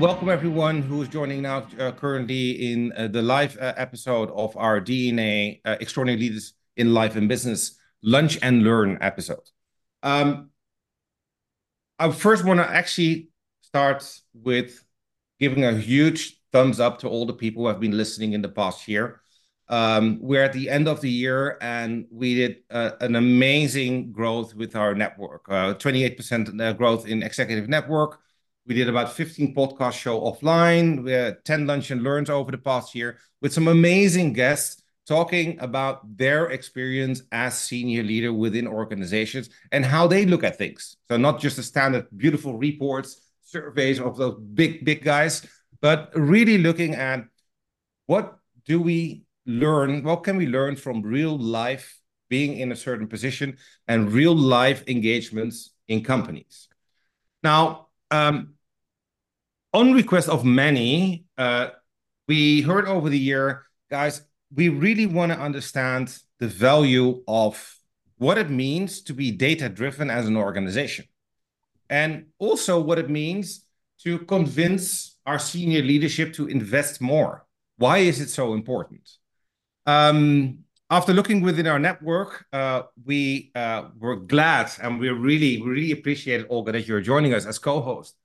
welcome everyone who is joining now uh, currently in uh, the live uh, episode of our DNA uh, Extraordinary Leaders in Life and Business Lunch and Learn episode. Um, I first want to actually start with giving a huge thumbs up to all the people who have been listening in the past year. Um, we're at the end of the year and we did uh, an amazing growth with our network, 28% uh, growth in executive network we did about 15 podcast show offline. We had 10 lunch and learns over the past year with some amazing guests talking about their experience as senior leader within organizations and how they look at things. So not just the standard beautiful reports, surveys of those big, big guys, but really looking at what do we learn? What can we learn from real life being in a certain position and real life engagements in companies? Now, um, on request of many, uh, we heard over the year, guys, we really want to understand the value of what it means to be data driven as an organization, and also what it means to convince our senior leadership to invest more. Why is it so important? Um, after looking within our network, uh, we uh, were glad and we really, really appreciated Olga that you're joining us as co-host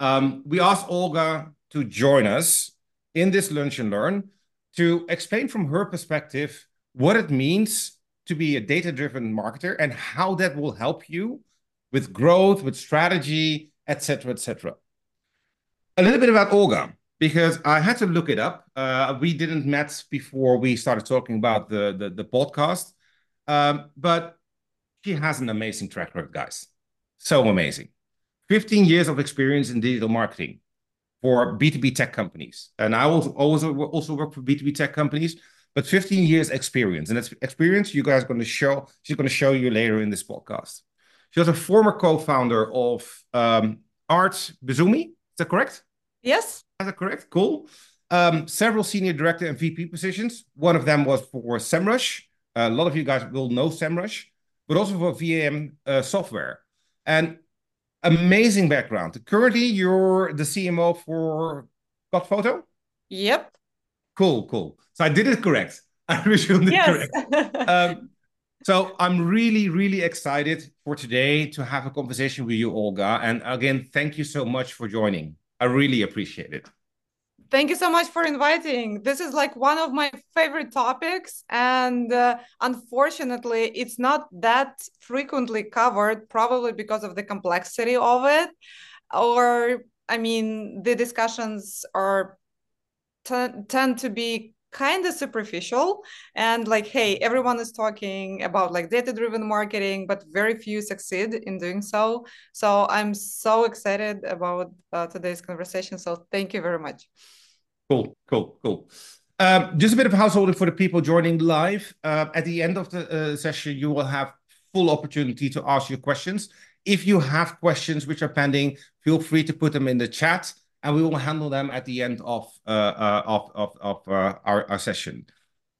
um, we asked Olga to join us in this Lunch and Learn to explain from her perspective what it means to be a data-driven marketer and how that will help you with growth, with strategy, etc., etc. A little bit about Olga, because I had to look it up. Uh, we didn't met before we started talking about the, the, the podcast, um, but she has an amazing track record, guys. So amazing. 15 years of experience in digital marketing for B2B tech companies. And I also, also, also work for B2B tech companies, but 15 years experience. And that's experience you guys are going to show, she's going to show you later in this podcast. She was a former co-founder of um, Art Bizumi. Is that correct? Yes. Is that correct? Cool. Um, several senior director and VP positions. One of them was for SEMrush. Uh, a lot of you guys will know SEMrush, but also for Veeam uh, software. And amazing background. Currently, you're the CMO for GoPhoto? Yep. Cool, cool. So I did it correct. I resumed it yes. correct. um, so I'm really, really excited for today to have a conversation with you, Olga. And again, thank you so much for joining. I really appreciate it. Thank you so much for inviting. This is like one of my favorite topics. And uh, unfortunately, it's not that frequently covered, probably because of the complexity of it. Or, I mean, the discussions are tend to be kind of superficial and like hey everyone is talking about like data driven marketing but very few succeed in doing so so i'm so excited about uh, today's conversation so thank you very much Cool, cool, cool. Um, just a bit of householding for the people joining live. Uh, at the end of the uh, session, you will have full opportunity to ask your questions. If you have questions which are pending, feel free to put them in the chat, and we will handle them at the end of uh, uh of of, of uh, our, our session.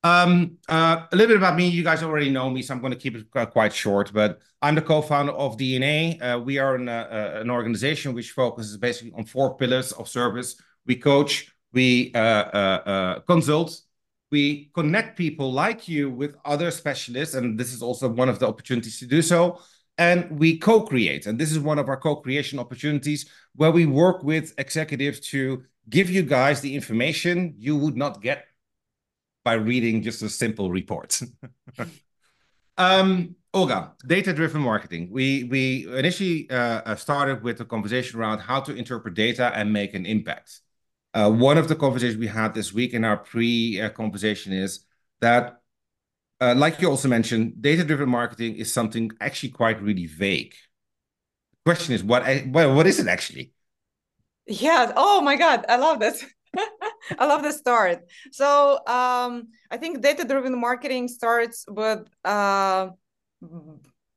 Um, uh, a little bit about me. You guys already know me, so I'm going to keep it quite short. But I'm the co-founder of DNA. we are an, an organization which focuses basically on four pillars of service. We coach, we uh, uh, uh, consult, we connect people like you with other specialists, and this is also one of the opportunities to do so. And we co create. And this is one of our co creation opportunities where we work with executives to give you guys the information you would not get by reading just a simple report. um, Olga, data-driven marketing. We we initially uh, started with a conversation around how to interpret data and make an impact. Uh, one of the conversations we had this week in our pre-conversation is that, uh, like you also mentioned, data-driven marketing is something actually quite really vague. The question is, what what is it actually? Yeah. Oh my God, I love this. I love the start. So um, I think data-driven marketing starts with uh,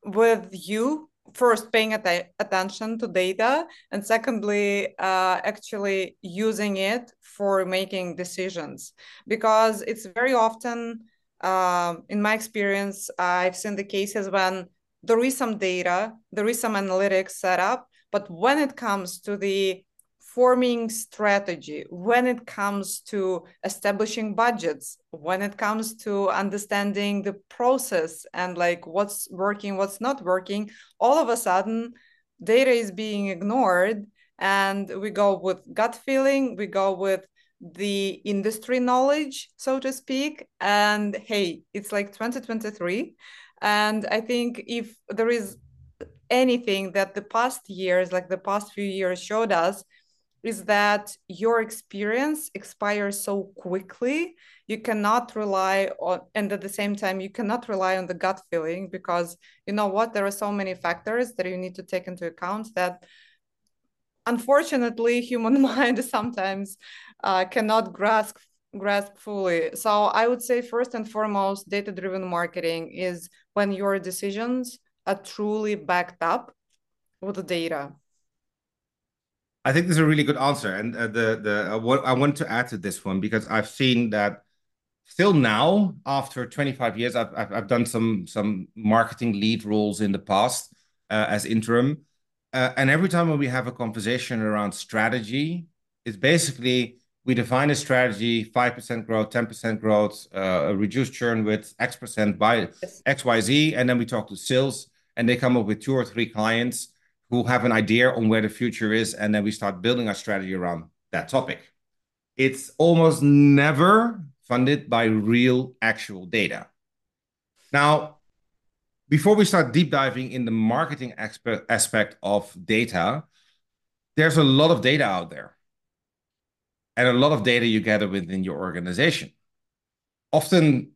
with you first paying at- attention to data and secondly uh, actually using it for making decisions. Because it's very often uh, in my experience i've seen the cases when there is some data there is some analytics set up but when it comes to the forming strategy, when it comes to establishing budgets, when it comes to understanding the process and like what's working, what's not working, all of a sudden data is being ignored and we go with gut feeling, we go with the industry knowledge, so to speak. And hey, it's like 2023. And I think if there is anything that the past years, like the past few years, showed us, is that your experience expires so quickly you cannot rely on and at the same time you cannot rely on the gut feeling because you know what there are so many factors that you need to take into account that unfortunately human mind sometimes uh, cannot grasp grasp fully. So i would say first and foremost data driven marketing is when your decisions are truly backed up with the data i think this is a really good answer. And uh, the the uh, what i want to add to this one because i've seen that still now after 25 years i've i've, I've done some some marketing lead roles in the past uh, as interim. Uh, and every time when we have a conversation around strategy it's basically we define a strategy 5% growth 10% growth uh, reduce churn with x percent by xyz and then we talk to sales and they come up with two or three clients who have an idea on where the future is and then we start building our strategy around that topic it's almost never funded by real actual data now before we start deep diving in the marketing aspect of data there's a lot of data out there and a lot of data you gather within your organization. Often,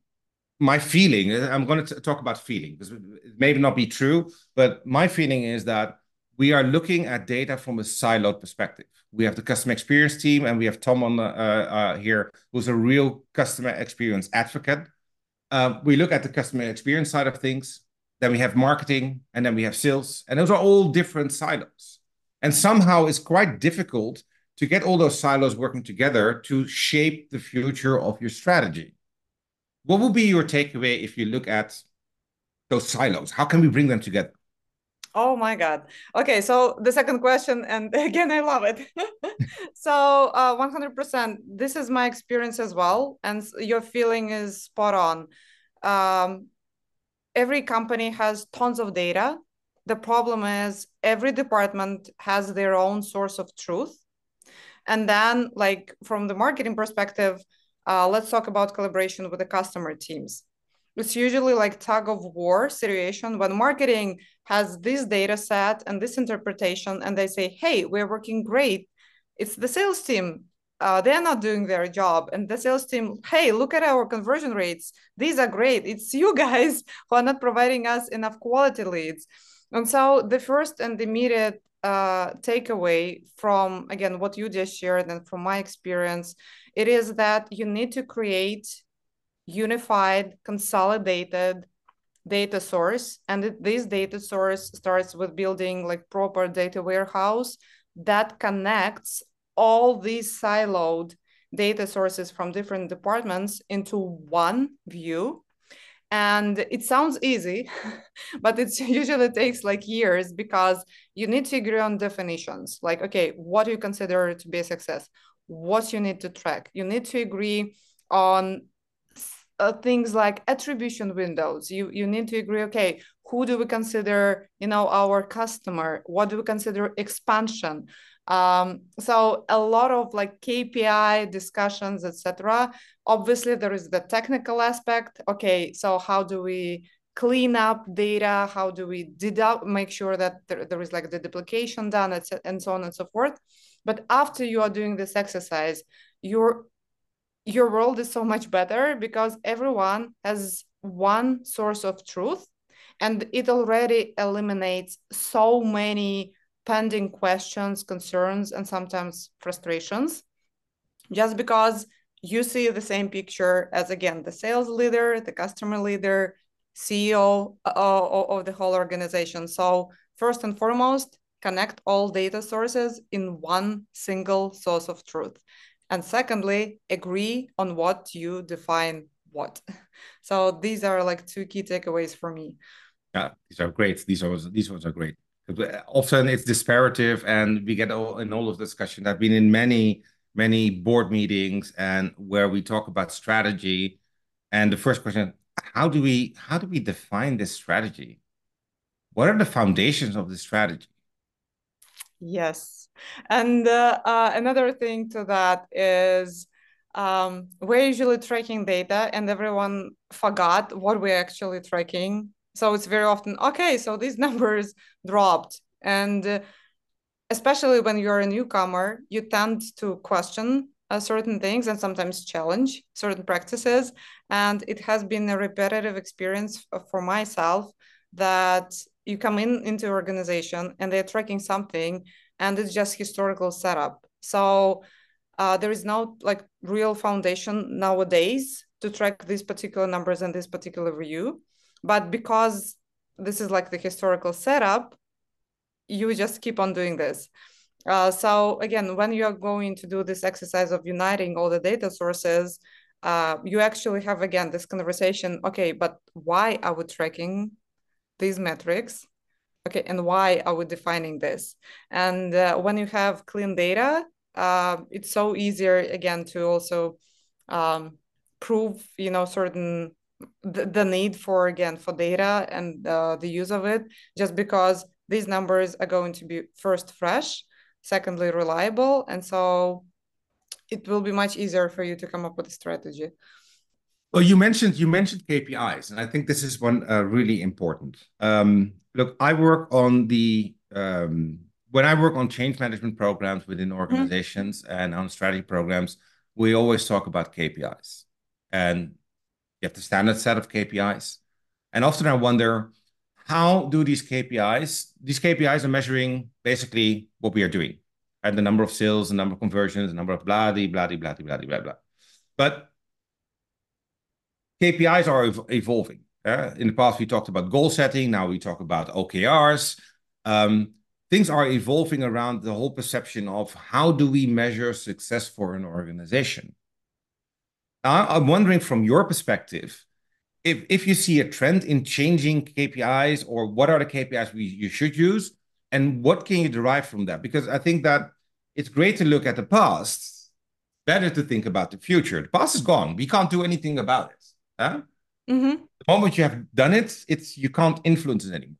my feeling, I'm going to talk about feeling because it may not be true, but my feeling is that we are looking at data from a siloed perspective. We have the customer experience team, and we have Tom on the, uh, uh, here, who's a real customer experience advocate. Uh, we look at the customer experience side of things, then we have marketing, and then we have sales, and those are all different silos. And somehow it's quite difficult to get all those silos working together to shape the future of your strategy. What will be your takeaway if you look at those silos? How can we bring them together? Oh my God. Okay, so the second question, and again, I love it. so, uh, 100%, this is my experience as well, and your feeling is spot on. Um, every company has tons of data. The problem is, every department has their own source of truth and then, like from the marketing perspective, uh, let's talk about collaboration with the customer teams. It's usually like tug of war situation when marketing has this data set and this interpretation, and they say, "Hey, we're working great." It's the sales team. Uh, they're not doing their job. And the sales team hey look at our conversion rates. These are great. It's you guys who are not providing us enough quality leads. And so the first and immediate uh, takeaway from again what you just shared and from my experience it is that you need to create unified consolidated data source. And this data source starts with building like proper data warehouse that connects all these siloed data sources from different departments into one view. And it sounds easy but it usually takes like years because you need to agree on definitions. Like okay what do you consider to be a success? What you need to track? You need to agree on uh, things like attribution windows. You you need to agree okay who do we consider you know our customer? What do we consider expansion? Um, so a lot of like kpi discussions etc obviously there is the technical aspect. Okay so how do we clean up data? How do we deduct make sure that there, there is like the duplication done and so on and so forth. But after you are doing this exercise your your world is so much better because everyone has one source of truth and it already eliminates so many pending questions, concerns, and sometimes frustrations, just because you see the same picture as, again, the sales leader, the customer leader, CEO uh, of the whole organization. So, first and foremost, connect all data sources in one single source of truth. And secondly, agree on what you define what. So these are like two key takeaways for me. Yeah, these are great. These are these ones are great. often it's disparative and we get all in all of the discussion i've been in many many board meetings and where we talk about strategy and the first question how do we how do we define this strategy what are the foundations of the strategy yes and uh, uh, another thing to that is um, we're usually tracking data and everyone forgot what we're actually tracking. So it's very often okay so these numbers dropped. And uh, especially when you're a newcomer you tend to question uh, certain things and sometimes challenge certain practices. And it has been a repetitive experience for myself that you come in into organization and they're tracking something and it's just historical setup. So uh, there is no like real foundation nowadays to track these particular numbers and this particular view. But because this is like the historical setup you just keep on doing this. Uh, so again when you are going to do this exercise of uniting all the data sources uh, you actually have again this conversation okay but why are we tracking these metrics okay and why are we defining this? And uh, when you have clean data uh, it's so easier again to also um, prove you know certain the, the need for again for data and uh, the use of it just because these numbers are going to be first fresh secondly reliable and so it will be much easier for you to come up with a strategy. Well you mentioned you mentioned kpis and i think this is one uh, really important. Um, look i work on the um, when i work on change management programs within mm-hmm. organizations mm-hmm. and on strategy programs we always talk about kpis and you have the standard set of KPIs. And often I wonder, how do these KPIs, these KPIs are measuring basically what we are doing, and the number of sales, the number of conversions, the number of blah, blah, blah, blah, blah, blah, blah. But KPIs are ev- evolving. Uh, in the past, we talked about goal setting. Now we talk about OKRs. Um, things are evolving around the whole perception of how do we measure success for an organization. I'm wondering from your perspective, if if you see a trend in changing KPIs or what are the KPIs we you should use, and what can you derive from that? Because I think that it's great to look at the past, better to think about the future. The past is gone. We can't do anything about it. Huh? Mm-hmm. The moment you have done it, it's you can't influence it anymore.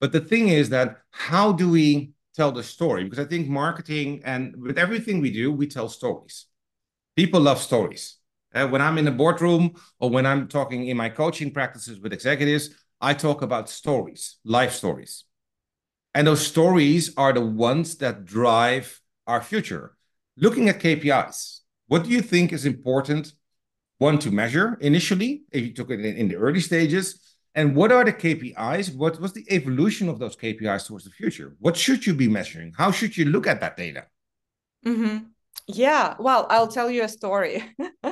But the thing is that how do we tell the story? Because I think marketing and with everything we do, we tell stories. People love stories. Uh, when I'm in a boardroom or when I'm talking in my coaching practices with executives, I talk about stories, life stories. And those stories are the ones that drive our future. Looking at KPIs, what do you think is important? One, to measure initially, if you took it in, the early stages. And what are the KPIs? What was the evolution of those KPIs towards the future? What should you be measuring? How should you look at that data? Mm-hmm. Yeah, well, I'll tell you a story.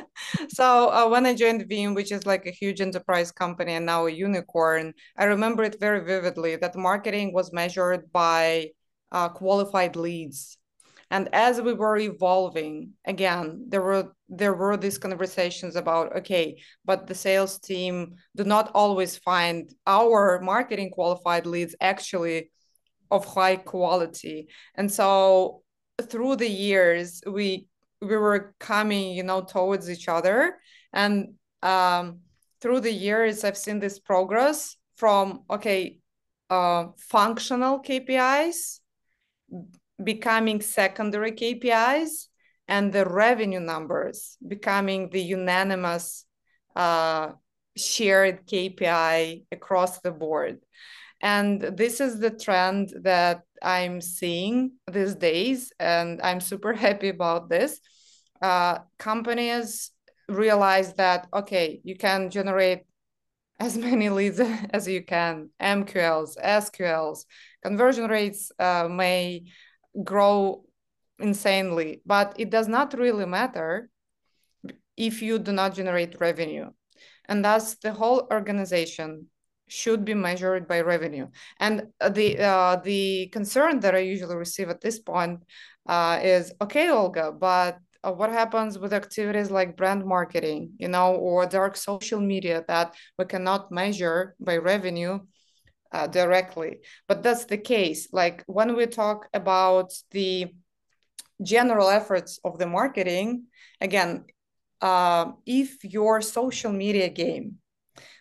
so uh, when I joined Veeam, which is like a huge enterprise company and now a unicorn, I remember it very vividly that marketing was measured by uh, qualified leads. And as we were evolving, again, there were there were these conversations about okay, but the sales team do not always find our marketing qualified leads actually of high quality. And so through the years we we were coming you know towards each other and um, through the years i've seen this progress from okay uh, functional kpis becoming secondary kpis and the revenue numbers becoming the unanimous uh, shared kpi across the board and this is the trend that I'm seeing these days, and I'm super happy about this. Uh, companies realize that okay, you can generate as many leads as you can, MQLs, SQLs, conversion rates uh, may grow insanely, but it does not really matter if you do not generate revenue. And thus, the whole organization should be measured by revenue. And the uh, the concern that I usually receive at this point uh, is, okay, Olga, but uh, what happens with activities like brand marketing, you know, or dark social media that we cannot measure by revenue? uh, directly but that's the case like when we talk about the general efforts of the marketing again uh, if your social media game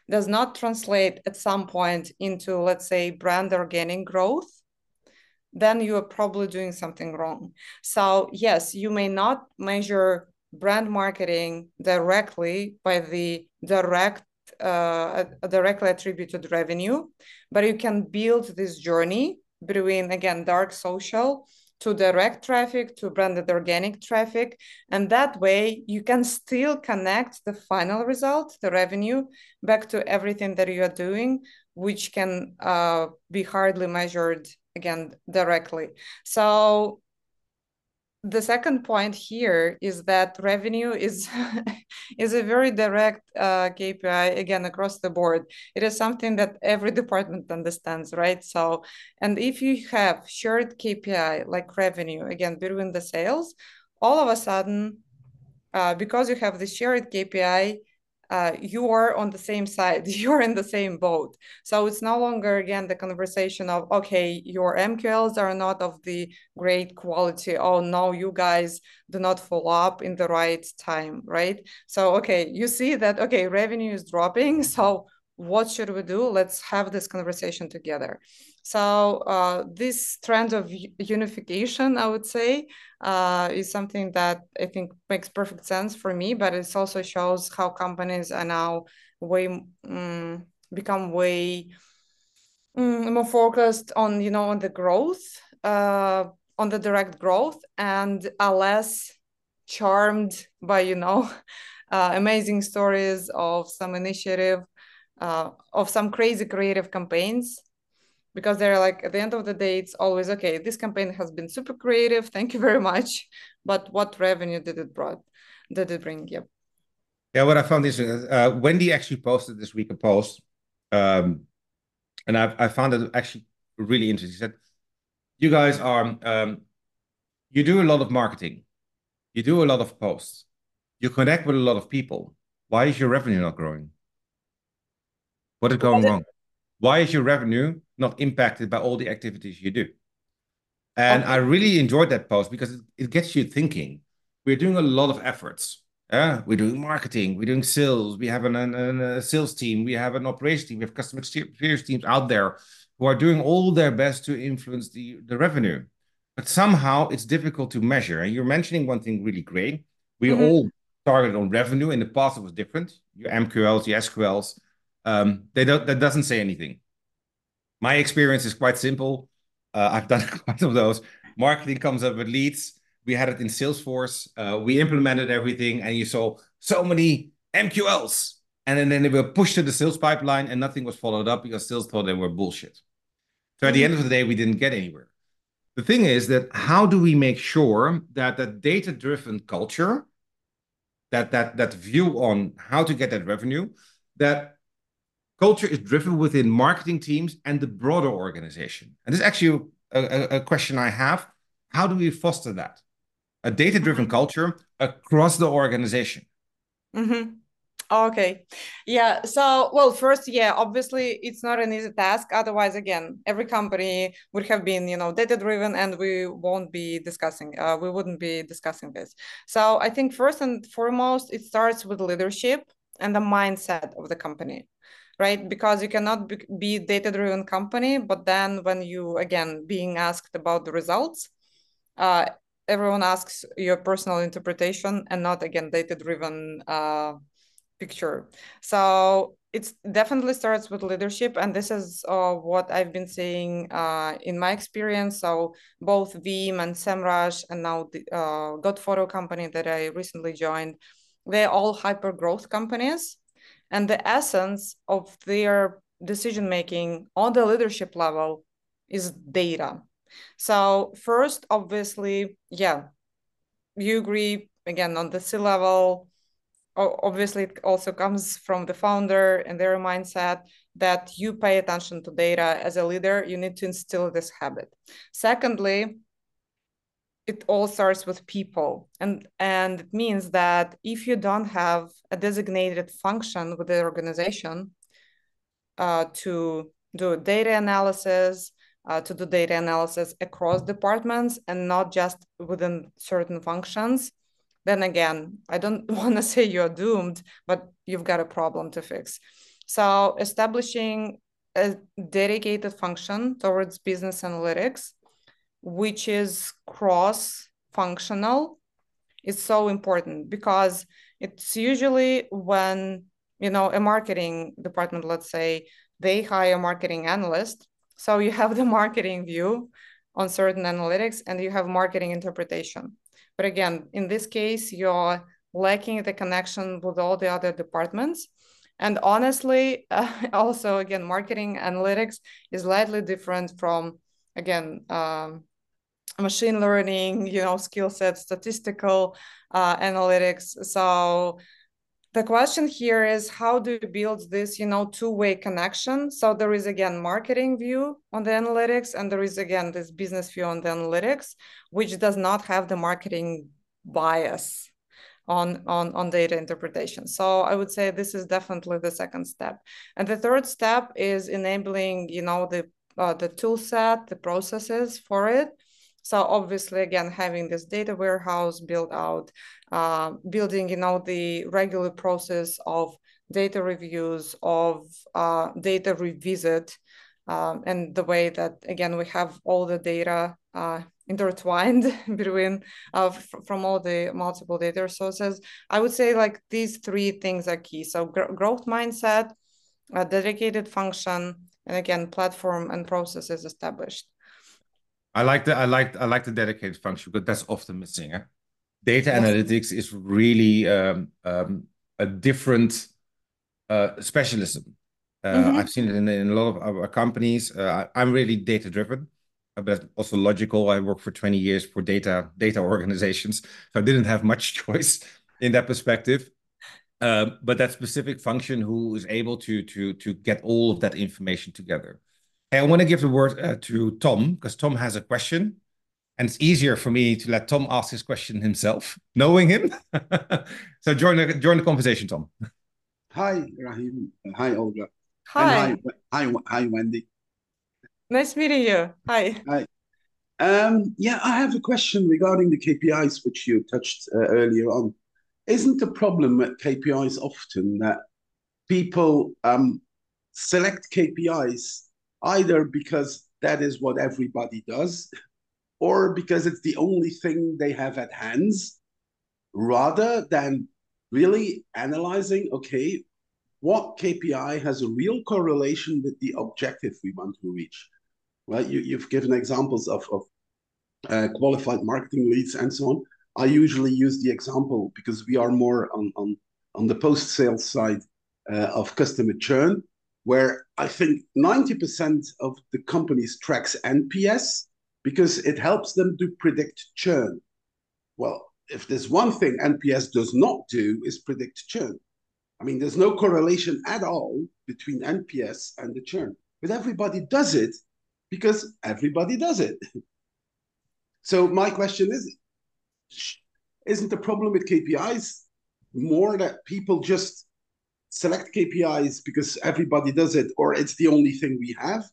does not translate at some point into let's say brand organic growth then you are probably doing something wrong. So yes you may not measure brand marketing directly by the direct uh, directly attributed revenue, but you can build this journey between again dark social to direct traffic to branded organic traffic and that way you can still connect the final result the revenue back to everything that you are doing which can uh, be hardly measured again directly. So the second point here is that revenue is is a very direct uh, KPI again across the board. It is something that every department understands, right? So, and if you have shared KPI like revenue again between the sales, all of a sudden, uh, because you have the shared KPI, uh, you are on the same side you're in the same boat. So it's no longer again the conversation of okay your mqls are not of the great quality. Oh no you guys do not follow up in the right time right? So okay you see that okay revenue is dropping. So what should we do let's have this conversation together so uh, this trend of unification, I would say, uh, is something that I think makes perfect sense for me. But it also shows how companies are now way um, become way um, more focused on you know on the growth, uh, on the direct growth, and are less charmed by you know uh, amazing stories of some initiative uh, of some crazy creative campaigns because they're like at the end of the day it's always okay this campaign has been super creative. Thank you very much. But what revenue did it brought did it bring? Yep. Yeah what i found is uh, wendy actually posted this week a post um, and I, I found it actually really interesting. She said you guys are um, you do a lot of marketing. You do a lot of posts. You connect with a lot of people. Why is your revenue not growing what is going wrong why is your revenue not impacted by all the activities you do? And okay. I really enjoyed that post because it, it, gets you thinking. We're doing a lot of efforts. Yeah, we're doing marketing, we're doing sales, we have an, an, a sales team, we have an operations team, we have customer experience teams out there who are doing all their best to influence the, the revenue. But somehow it's difficult to measure. And you're mentioning one thing really great. We mm-hmm. all targeted on revenue. In the past, it was different. Your MQLs, your SQLs, um, they don't, that doesn't say anything. My experience is quite simple. Uh, I've done quite of those. Marketing comes up with leads. We had it in Salesforce. Uh, we implemented everything, and you saw so many MQLs. And then, then they were pushed to the sales pipeline, and nothing was followed up because sales thought they were bullshit. So at the end of the day, we didn't get anywhere. The thing is that how do we make sure that that data-driven culture, that that that view on how to get that revenue, that culture is driven within marketing teams and the broader organization. And this is actually a, a, a question I have. How do we foster that? A data driven culture across the organization. Mm-hmm. Okay. Yeah. So, well, first, yeah, obviously it's not an easy task. Otherwise, again, every company would have been, you know, data driven and we won't be discussing, uh, we wouldn't be discussing this. So, I think first and foremost, it starts with leadership and the mindset of the company right? Because you cannot be data driven company but then when you again being asked about the results uh, everyone asks your personal interpretation and not again data driven uh, picture. So it definitely starts with leadership and this is uh, what i've been seeing uh, in my experience. So both veeam and semrush and now the uh, Photo company that i recently joined they're all hyper growth companies and the essence of their decision making on the leadership level is data. So first obviously yeah you agree again on the c level obviously it also comes from the founder and their mindset that you pay attention to data. As a leader you need to instill this habit. Secondly it all starts with people and and it means that if you don't have a designated function with the organization uh, to do data analysis, uh, to do data analysis across departments and not just within certain functions, then again, I don't want to say you're doomed, but you've got a problem to fix. So establishing a dedicated function towards business analytics, which is cross functional, is so important because it's usually when you know a marketing department let's say they hire a marketing analyst so you have the marketing view on certain analytics and you have marketing interpretation. But again, in this case, you're lacking the connection with all the other departments. And honestly, uh, also again, marketing analytics is slightly different from again um, machine learning, you know, skill set, statistical uh, analytics. So the question here is how do you build this you know two-way connection? So there is again marketing view on the analytics and there is again this business view on the analytics which does not have the marketing bias on on on data interpretation. So i would say this is definitely the second step. And the third step is enabling you know the uh, the tool set the processes for it so obviously, again, having this data warehouse built out, uh, building, you know, the regular process of data reviews, of uh, data revisit, um, and the way that, again, we have all the data uh, intertwined between uh, from all the multiple data sources. I would say like these three things are key. So gr growth mindset, a dedicated function, and again, platform and processes established. I like the I like I like the dedicated function because that's often missing. Eh? Data yes. analytics is really um, um, a different uh, specialism. Uh, mm-hmm. I've seen it in, in, a lot of our companies. Uh, I'm really data driven, uh, but also logical. I worked for 20 years for data data organizations, so I didn't have much choice in that perspective. Uh, but that specific function who is able to to to get all of that information together. Hey, I want to give the word uh, to Tom because Tom has a question. And it's easier for me to let Tom ask his question himself, knowing him. so join the, join the conversation, Tom. Hi, Rahim. Hi, Olga. Hi. Hi, hi, hi, Wendy. Nice meeting you. Hi. Hi. Um, yeah, I have a question regarding the KPIs, which you touched uh, earlier on. Isn't the problem with KPIs often that people um, select KPIs either because that is what everybody does or because it's the only thing they have at hands rather than really analyzing okay what kpi has a real correlation with the objective we want to reach right? You, have given examples of, of uh, qualified marketing leads and so on. I usually use the example because we are more on on, on the post sales side uh, of customer churn where I think 90% of the companies tracks NPS because it helps them to predict churn. Well, if there's one thing NPS does not do is predict churn. I mean, there's no correlation at all between NPS and the churn, but everybody does it because everybody does it. so my question is, isn't the problem with KPIs more that people just select KPIs because everybody does it or it's the only thing we have,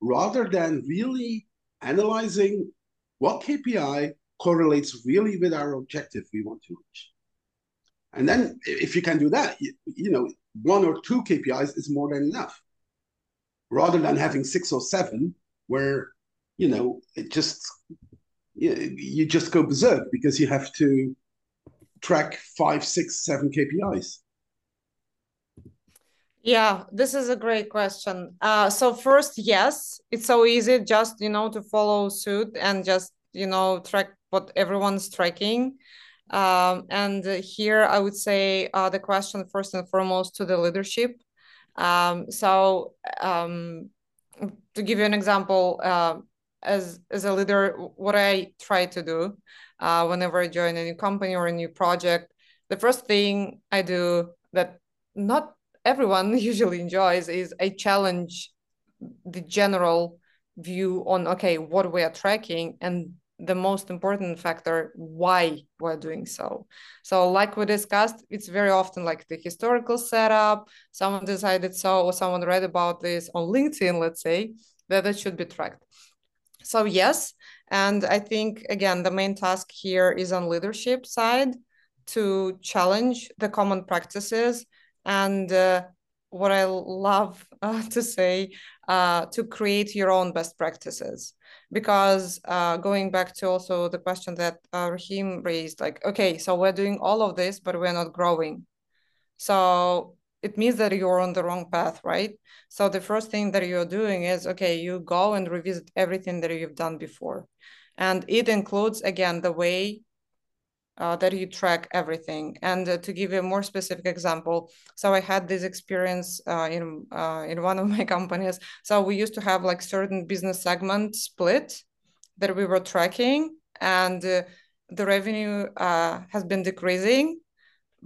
rather than really analyzing what KPI correlates really with our objective we want to reach. And then if you can do that, you, you know, one or two KPIs is more than enough. Rather than having six or seven, where you know it just you, you just go berserk because you have to track five, six, seven KPIs. Yeah, this is a great question. Uh, so first, yes, it's so easy just you know to follow suit and just you know track what everyone's tracking. Um, and here I would say uh, the question first and foremost to the leadership. Um, so um, to give you an example, uh, as as a leader, what I try to do uh, whenever I join a new company or a new project, the first thing I do that not everyone usually enjoys is a challenge the general view on okay what we are tracking and the most important factor why we're doing so. So like we discussed it's very often like the historical setup. Someone decided so or someone read about this on linkedin let's say that it should be tracked. So yes and i think again the main task here is on leadership side to challenge the common practices and uh, what i love uh, to say uh, to create your own best practices because uh, going back to also the question that uh, Rahim raised, like, okay, so we're doing all of this, but we're not growing. So it means that you're on the wrong path, right? So the first thing that you're doing is, okay, you go and revisit everything that you've done before. And it includes, again, the way uh, that you track everything. And uh, to give you a more specific example, so I had this experience uh, in uh, in one of my companies. So we used to have like certain business segment split that we were tracking, and uh, the revenue uh, has been decreasing.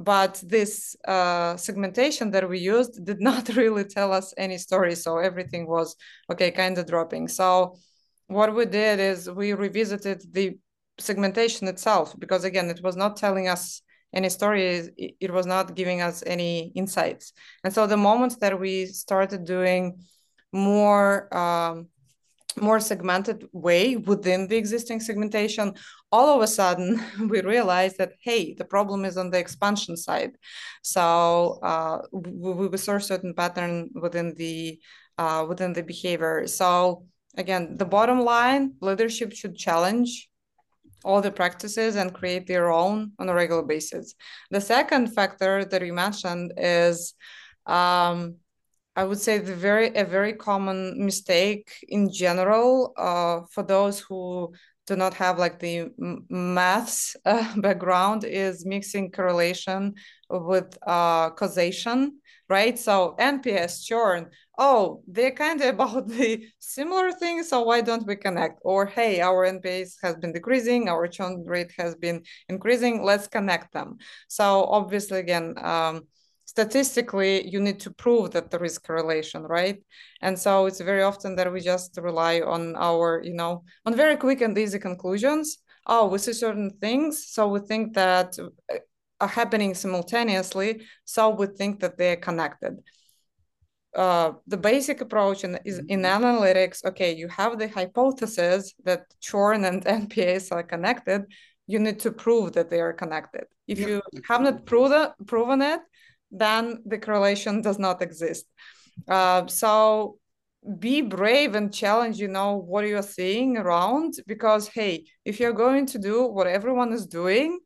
But this segmentation that we used did not really tell us any story. So everything was okay, kind of dropping. So what we did is we revisited the segmentation itself because again it was not telling us any story it was not giving us any insights. And so the moment that we started doing more um, more segmented way within the existing segmentation all of a sudden we realized that hey the problem is on the expansion side. So uh, we, we saw a certain pattern within the uh, within the behavior. So again the bottom line leadership should challenge all the practices and create their own on a regular basis. The second factor that you mentioned is, um, I would say, the very a very common mistake in general uh, for those who do not have like the maths uh, background is mixing correlation with uh, causation, right? So NPS churn oh, they're kind of about the similar things, so why don't we connect? Or hey, our NPS has been decreasing, our churn rate has been increasing, let's connect them. So obviously, again, um, statistically, you need to prove that there is correlation, right? And so it's very often that we just rely on our, you know, on very quick and easy conclusions. Oh, we see certain things, so we think that uh, are happening simultaneously, so we think that they're connected uh, the basic approach in, is in mm-hmm. analytics, okay, you have the hypothesis that churn and NPS are connected. You need to prove that they are connected. If you have not proven, proven it, then the correlation does not exist. Uh, so be brave and challenge, you know, what you're seeing around because, hey, if you're going to do what everyone is doing,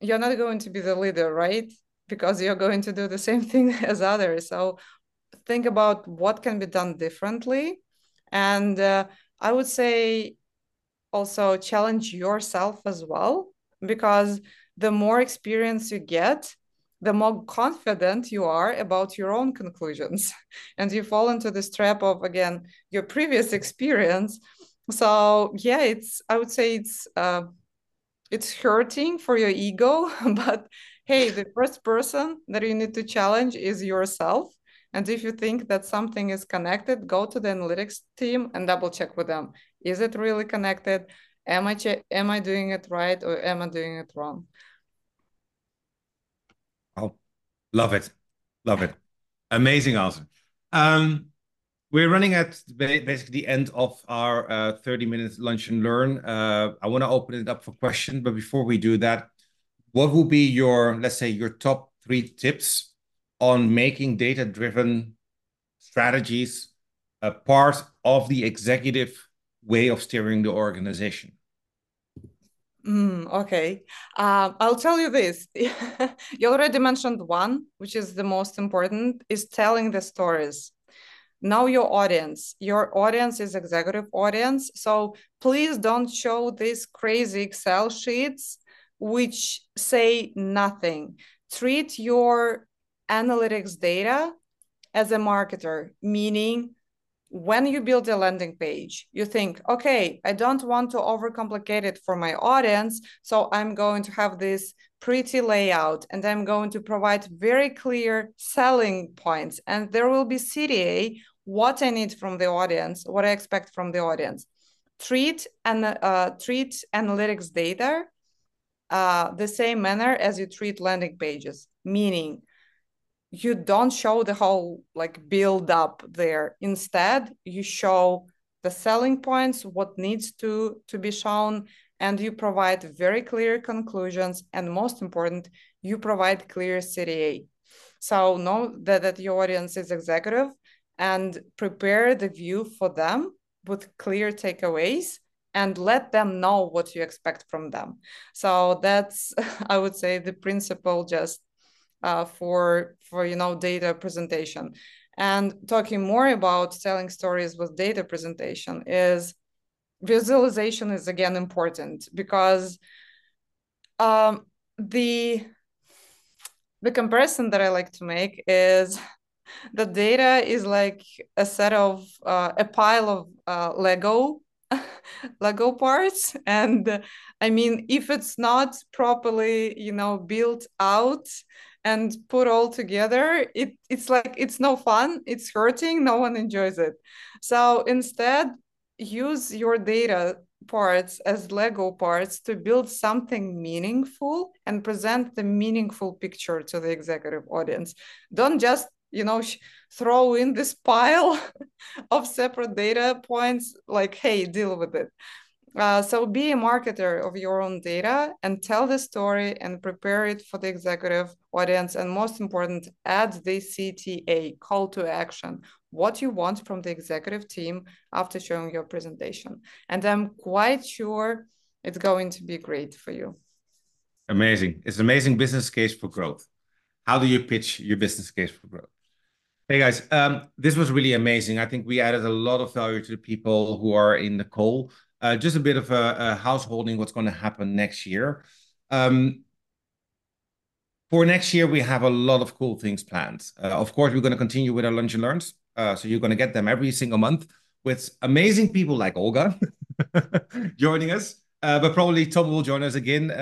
you're not going to be the leader, right? Because you're going to do the same thing as others. So think about what can be done differently. And uh, I would say also challenge yourself as well, because the more experience you get, the more confident you are about your own conclusions. and you fall into this trap of, again, your previous experience. So, yeah, it's, I would say it's, uh, it's hurting for your ego, but hey, the first person that you need to challenge is yourself. And if you think that something is connected, go to the analytics team and double check with them. Is it really connected? Am I am I doing it right or am I doing it wrong? Oh, love it, love it, amazing answer. Um, we're running at basically the end of our uh, 30 minutes lunch and learn. Uh, I want to open it up for questions, but before we do that, what would be your, let's say, your top three tips on making data-driven strategies a part of the executive way of steering the organization? Mm, okay. Uh, I'll tell you this. you already mentioned one, which is the most important, is telling the stories. Know your audience. Your audience is executive audience. So please don't show these crazy Excel sheets which say nothing. Treat your analytics data as a marketer, meaning when you build a landing page, you think, okay, I don't want to overcomplicate it for my audience. So I'm going to have this pretty layout and I'm going to provide very clear selling points. And there will be CTA, what I need from the audience, what I expect from the audience. treat and uh, treat analytics data uh, the same manner as you treat landing pages, meaning you don't show the whole like build up there. Instead, you show the selling points, what needs to to be shown, and you provide very clear conclusions. And most important, you provide clear CTA. So know that, that your audience is executive and prepare the view for them with clear takeaways and let them know what you expect from them. So that's, I would say, the principle just uh, for for you know data presentation. And talking more about telling stories with data presentation is visualization is again important because um, the the comparison that I like to make is the data is like a set of uh, a pile of uh, Lego Lego parts, and I mean if it's not properly you know built out and put all together, it it's like it's no fun. It's hurting. No one enjoys it. So instead, use your data parts as Lego parts to build something meaningful and present the meaningful picture to the executive audience. Don't just, you know, throw in this pile of separate data points like, hey, deal with it. Uh, so be a marketer of your own data and tell the story and prepare it for the executive audience. And most important, add the CTA, call to action, what you want from the executive team after showing your presentation. And I'm quite sure it's going to be great for you. Amazing. It's an amazing business case for growth. How do you pitch your business case for growth? Hey guys, um, this was really amazing. I think we added a lot of value to the people who are in the call. Uh, just a bit of a, householding what's going to happen next year. Um, for next year, we have a lot of cool things planned. Uh, of course, we're going to continue with our lunch and learns. Uh, so you're going to get them every single month with amazing people like Olga joining us. But probably Tom will join us again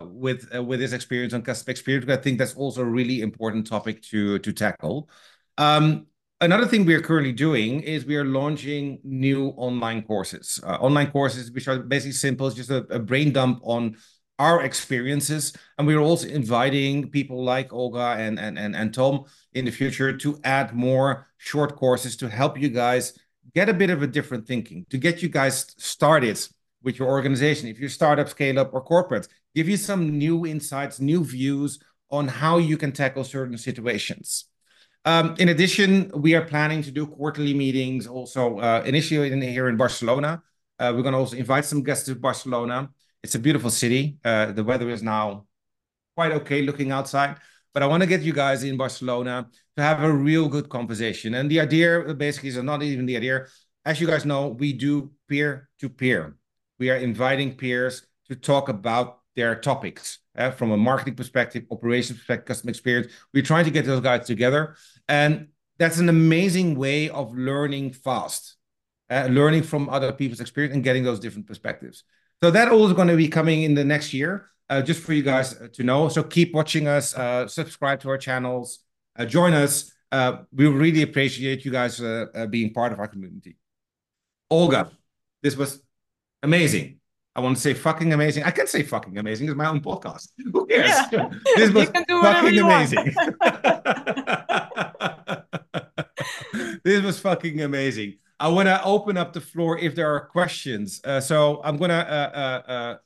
with with his experience on customer experience. I think that's also a really important topic to to tackle. Um, Another thing we are currently doing is we are launching new online courses. Uh, online courses, which are basically simple, it's just a, brain dump on our experiences. And we're also inviting people like Olga and, Tom in the future to add more short courses to help you guys get a bit of a different thinking, to get you guys started with your organization. If you're startup, scale up, or corporate, give you some new insights, new views on how you can tackle certain situations. Um, in addition, we are planning to do quarterly meetings also uh, initially here in Barcelona. Uh, we're going to also invite some guests to Barcelona. It's a beautiful city. Uh, the weather is now quite okay looking outside. But I want to get you guys in Barcelona to have a real good conversation. And the idea basically is not even the idea. As you guys know, we do peer to peer. We are inviting peers to talk about their topics uh, from a marketing perspective, operations perspective, customer experience. We're trying to get those guys together. And that's an amazing way of learning fast, uh, learning from other people's experience and getting those different perspectives. So that all is going to be coming in the next year, uh, just for you guys to know. So keep watching us, uh, subscribe to our channels, uh, join us. Uh, we really appreciate you guys being part of our community. Olga, this was amazing. I want to say fucking amazing. I can say fucking amazing. It's my own podcast. Who cares? Yeah. This was fucking amazing. this was fucking amazing. I want to open up the floor if there are questions. Uh, so I'm going to uh, uh, uh,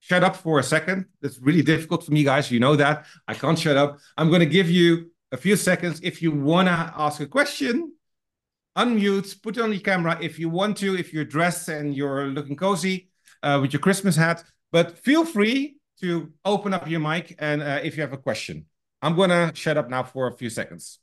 shut up for a second. It's really difficult for me, guys. You know that. I can't shut up. I'm going to give you a few seconds. If you want to ask a question, unmute, put on your camera. If you want to, if you're dressed and you're looking cozy, uh, with your Christmas hat. But feel free to open up your mic and uh, if you have a question. I'm going to shut up now for a few seconds.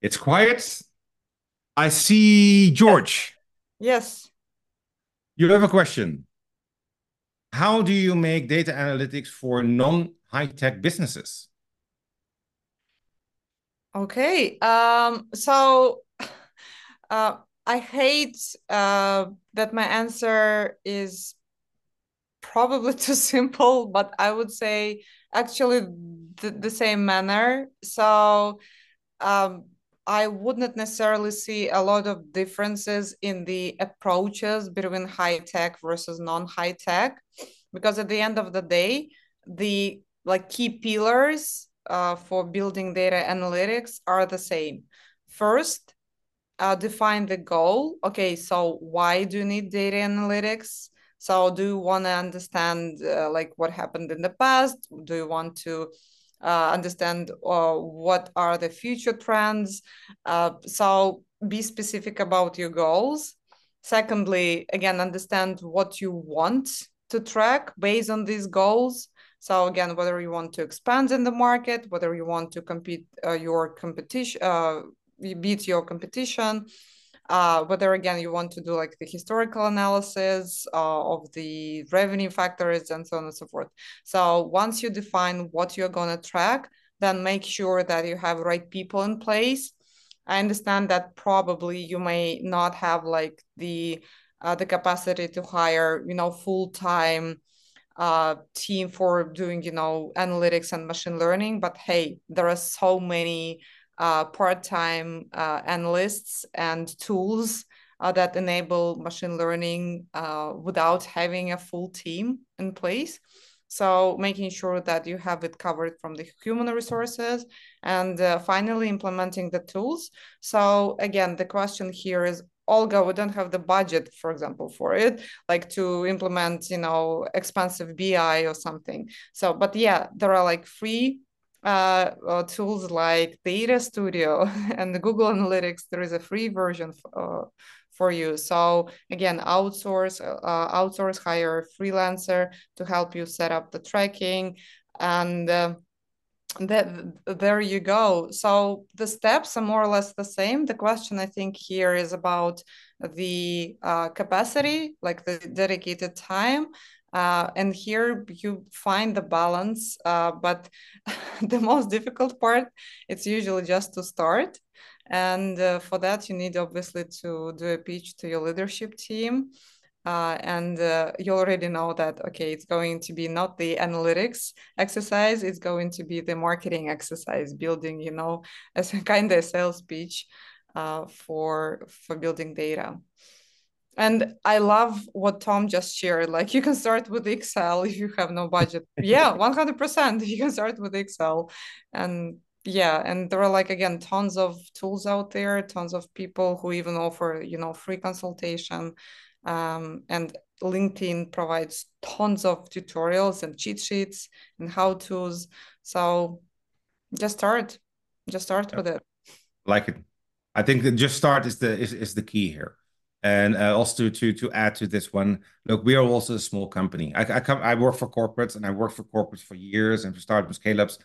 It's quiet. I see George. Yes. You have a question. How do you make data analytics for non-high tech businesses? Okay. Um, so uh, I hate uh, that my answer is probably too simple, but I would say actually the, the same manner. So um, I wouldn't necessarily see a lot of differences in the approaches between high tech versus non high tech, because at the end of the day, the like key pillars uh, for building data analytics are the same. First, uh, define the goal. Okay, so why do you need data analytics? So do you want to understand uh, like what happened in the past? Do you want to uh, understand uh, what are the future trends? Uh, so be specific about your goals. Secondly, again, understand what you want to track based on these goals. So again, whether you want to expand in the market, whether you want to compete uh, your competition, uh, beat your competition, uh, whether again you want to do like the historical analysis uh, of the revenue factors and so on and so forth. So once you define what you're going to track, then make sure that you have right people in place. I understand that probably you may not have like the uh, the capacity to hire you know full time uh, team for doing, you know, analytics and machine learning. But hey, there are so many uh, part-time uh, analysts and tools uh, that enable machine learning uh, without having a full team in place. So making sure that you have it covered from the human resources and uh, finally implementing the tools. So again, the question here is Olga, we don't have the budget, for example, for it, like to implement, you know, expensive BI or something. So, but yeah, there are like free uh, uh, tools like Data Studio and the Google Analytics. There is a free version uh, for you. So again, outsource, uh, outsource, hire a freelancer to help you set up the tracking and uh, that there you go. So the steps are more or less the same. The question i think here is about the uh, capacity like the dedicated time. Uh, and here you find the balance uh, but the most difficult part it's usually just to start. And uh, for that you need obviously to do a pitch to your leadership team uh, and uh, you already know that okay it's going to be not the analytics exercise it's going to be the marketing exercise building you know as a kind of sales pitch uh, for for building data. And i love what tom just shared like you can start with excel if you have no budget. Yeah 100% you can start with excel. And yeah and there are like again tons of tools out there tons of people who even offer you know free consultation um, and LinkedIn provides tons of tutorials and cheat sheets and how to's. So just start, just start with it. Like it. I think just start is the is, is the key here. And uh, also to to add to this one, look, we are also a small company. I, I come, I work for corporates, and I work for corporates for years, and for startup scale ups.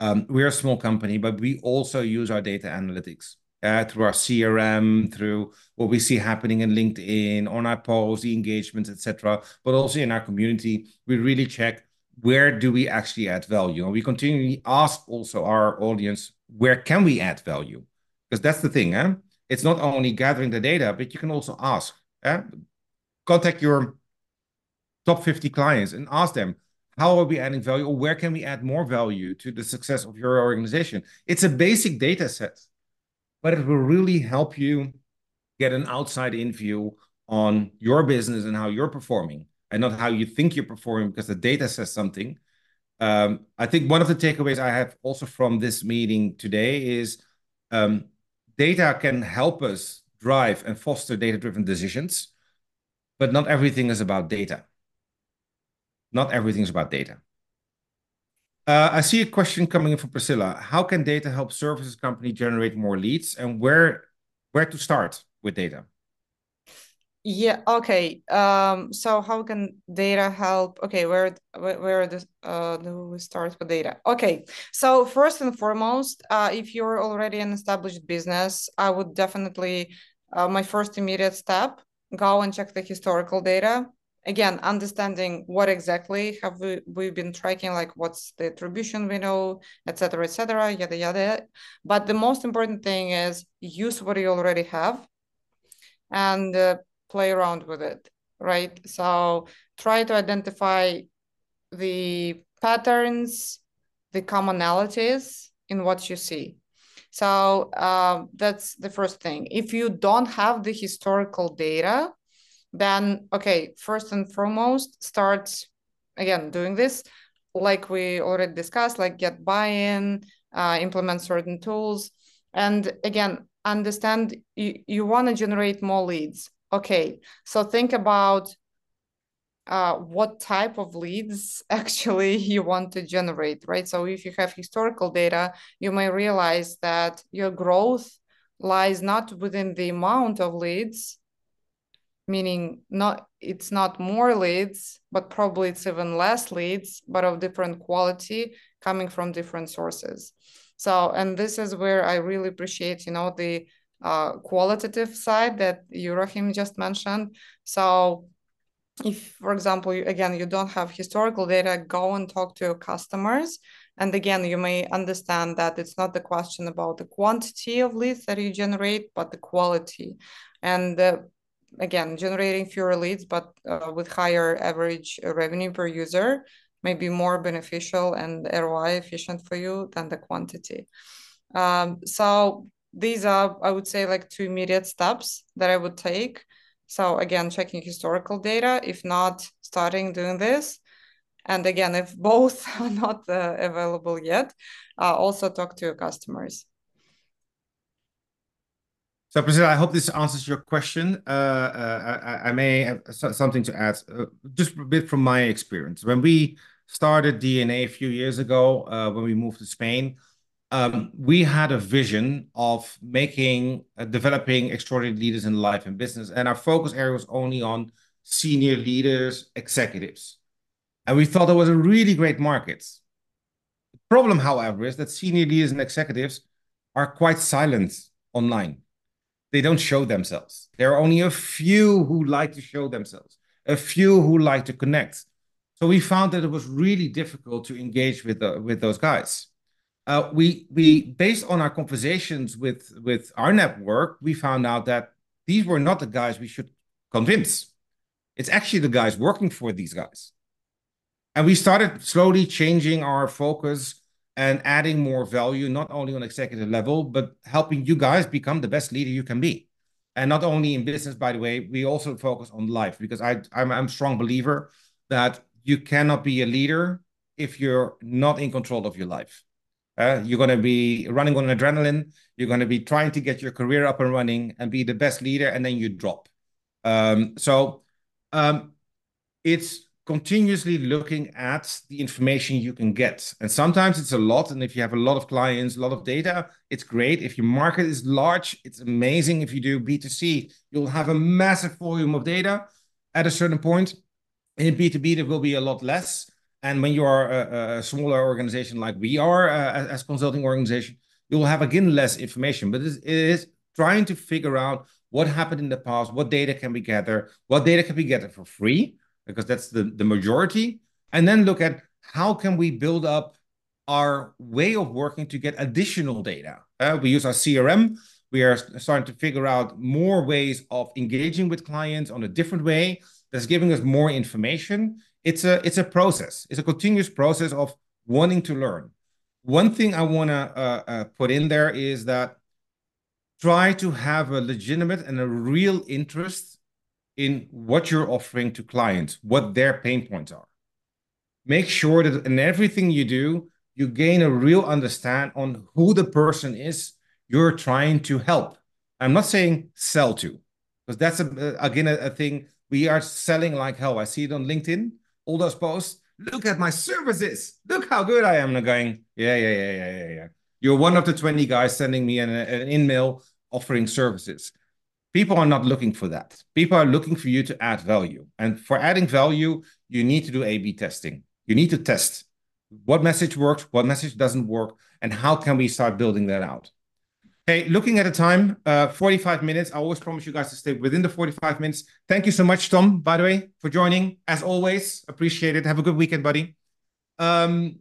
Um, we're a small company, but we also use our data analytics through our CRM, through what we see happening in LinkedIn, on our posts, the engagements, etc. But also in our community, we really check where do we actually add value, and we continually ask also our audience where can we add value, because that's the thing. Eh? It's not only gathering the data, but you can also ask. Eh? Contact your top 50 clients and ask them how are we adding value or where can we add more value to the success of your organization it's a basic data set but it will really help you get an outside in view on your business and how you're performing and not how you think you're performing because the data says something. Um, I think one of the takeaways I have also from this meeting today is um, data can help us drive and foster data-driven decisions, but not everything is about data. Not everything is about data. Uh, I see a question coming in from Priscilla. How can data help services company generate more leads, and where where to start with data? Yeah. Okay. Um. So how can data help? Okay. Where uh do we start with data? Okay. So first and foremost, uh, if you're already an established business, I would definitely my first immediate step go and check the historical data again understanding what exactly have we we've been tracking like what's the attribution window etc etc yada yada but the most important thing is use what you already have and uh, play around with it right so try to identify the patterns the commonalities in what you see. So uh, that's the first thing. If you don't have the historical data, then okay, first and foremost, start again doing this like we already discussed, like get buy-in, uh, implement certain tools, and again understand you, you want to generate more leads. Okay, so think about uh, what type of leads actually you want to generate, right? So if you have historical data, you may realize that your growth lies not within the amount of leads, meaning not it's not more leads, but probably it's even less leads, but of different quality coming from different sources. So, and this is where I really appreciate, you know, the uh, qualitative side that you Rahim just mentioned. So if, for example, you, again, you don't have historical data, go and talk to your customers. And again, you may understand that it's not the question about the quantity of leads that you generate, but the quality. And uh, again, generating fewer leads, but uh, with higher average revenue per user may be more beneficial and ROI efficient for you than the quantity. Um, so these are, I would say, like two immediate steps that I would take so again, checking historical data, if not starting doing this. And again, if both are not uh, available yet, uh, also talk to your customers. So, Priscilla, I hope this answers your question. Uh, uh, I, I, may have something to add, uh, just a bit from my experience. When we started DnA a few years ago, uh, when we moved to Spain, um, we had a vision of making, uh, developing extraordinary leaders in life and business, and our focus area was only on senior leaders, executives. And we thought it was a really great market. The problem, however, is that senior leaders and executives are quite silent online. They don't show themselves. There are only a few who like to show themselves, a few who like to connect. So we found that it was really difficult to engage with, the, with those guys uh, we we based on our conversations with with our network, we found out that these were not the guys we should convince. It's actually the guys working for these guys. And we started slowly changing our focus and adding more value, not only on executive level, but helping you guys become the best leader you can be. And not only in business, by the way, we also focus on life because I, I'm, I'm a strong believer that you cannot be a leader if you're not in control of your life. Uh, you're going to be running on adrenaline. You're going to be trying to get your career up and running and be the best leader, and then you drop. Um, so um, it's continuously looking at the information you can get. And sometimes it's a lot. And if you have a lot of clients, a lot of data, it's great. If your market is large, it's amazing. If you do B2C, you'll have a massive volume of data at a certain point. In B2B, there will be a lot less. And when you are a, a smaller organization like we are uh, as consulting organization, you will have again less information. But it is trying to figure out what happened in the past, what data can we gather, what data can we gather for free, because that's the, the majority, and then look at how can we build up our way of working to get additional data. Uh, we use our CRM. We are starting to figure out more ways of engaging with clients on a different way that's giving us more information it's a it's a process. It's a continuous process of wanting to learn. One thing I want to uh, uh, put in there is that try to have a legitimate and a real interest in what you're offering to clients, what their pain points are. Make sure that in everything you do, you gain a real understand on who the person is you're trying to help. I'm not saying sell to, because that's a, again a, a thing we are selling like hell. I see it on LinkedIn all those posts. Look at my services. Look how good I am. And I'm going, yeah, yeah, yeah, yeah, yeah, yeah. You're one of the 20 guys sending me an, an email offering services. People are not looking for that. People are looking for you to add value. And for adding value, you need to do A B testing. You need to test what message works, what message doesn't work, and how can we start building that out. Hey, looking at the time, uh, 45 minutes. I always promise you guys to stay within the 45 minutes. Thank you so much, Tom, by the way, for joining. As always, appreciate it. Have a good weekend, buddy. Um,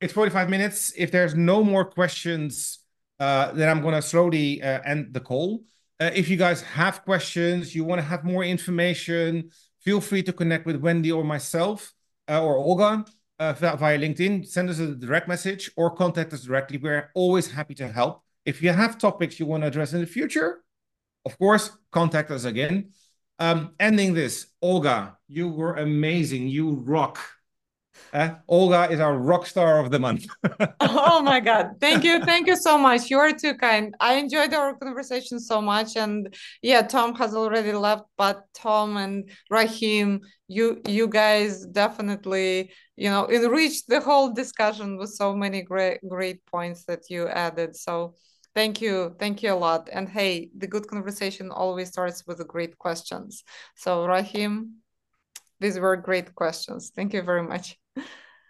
it's 45 minutes. If there's no more questions, uh, then I'm going to slowly uh, end the call. Uh, if you guys have questions, you want to have more information, feel free to connect with Wendy or myself uh, or Olga. uh, via LinkedIn, send us a direct message or contact us directly. We're always happy to help. If you have topics you want to address in the future, of course, contact us again. Um, ending this, Olga, you were amazing. You rock. Uh, Olga is our rock star of the month. oh my God. Thank you. Thank you so much. You are too kind. I enjoyed our conversation so much. And yeah, Tom has already left, but Tom and Rahim, you you guys definitely, you know, enriched the whole discussion with so many great great points that you added. So thank you. Thank you a lot. And hey, the good conversation always starts with great questions. So Rahim, these were great questions. Thank you very much.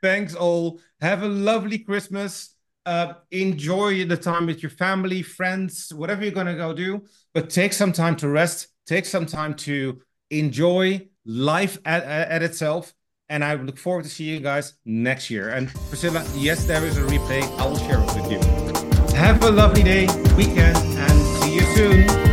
Thanks all. Have a lovely Christmas. Uh, enjoy the time with your family, friends, whatever you're going to go do. But take some time to rest. Take some time to enjoy life at, at itself. And I look forward to see you guys next year. And Priscilla, yes, there is a replay. I will share it with you. Have a lovely day, weekend, and see you soon.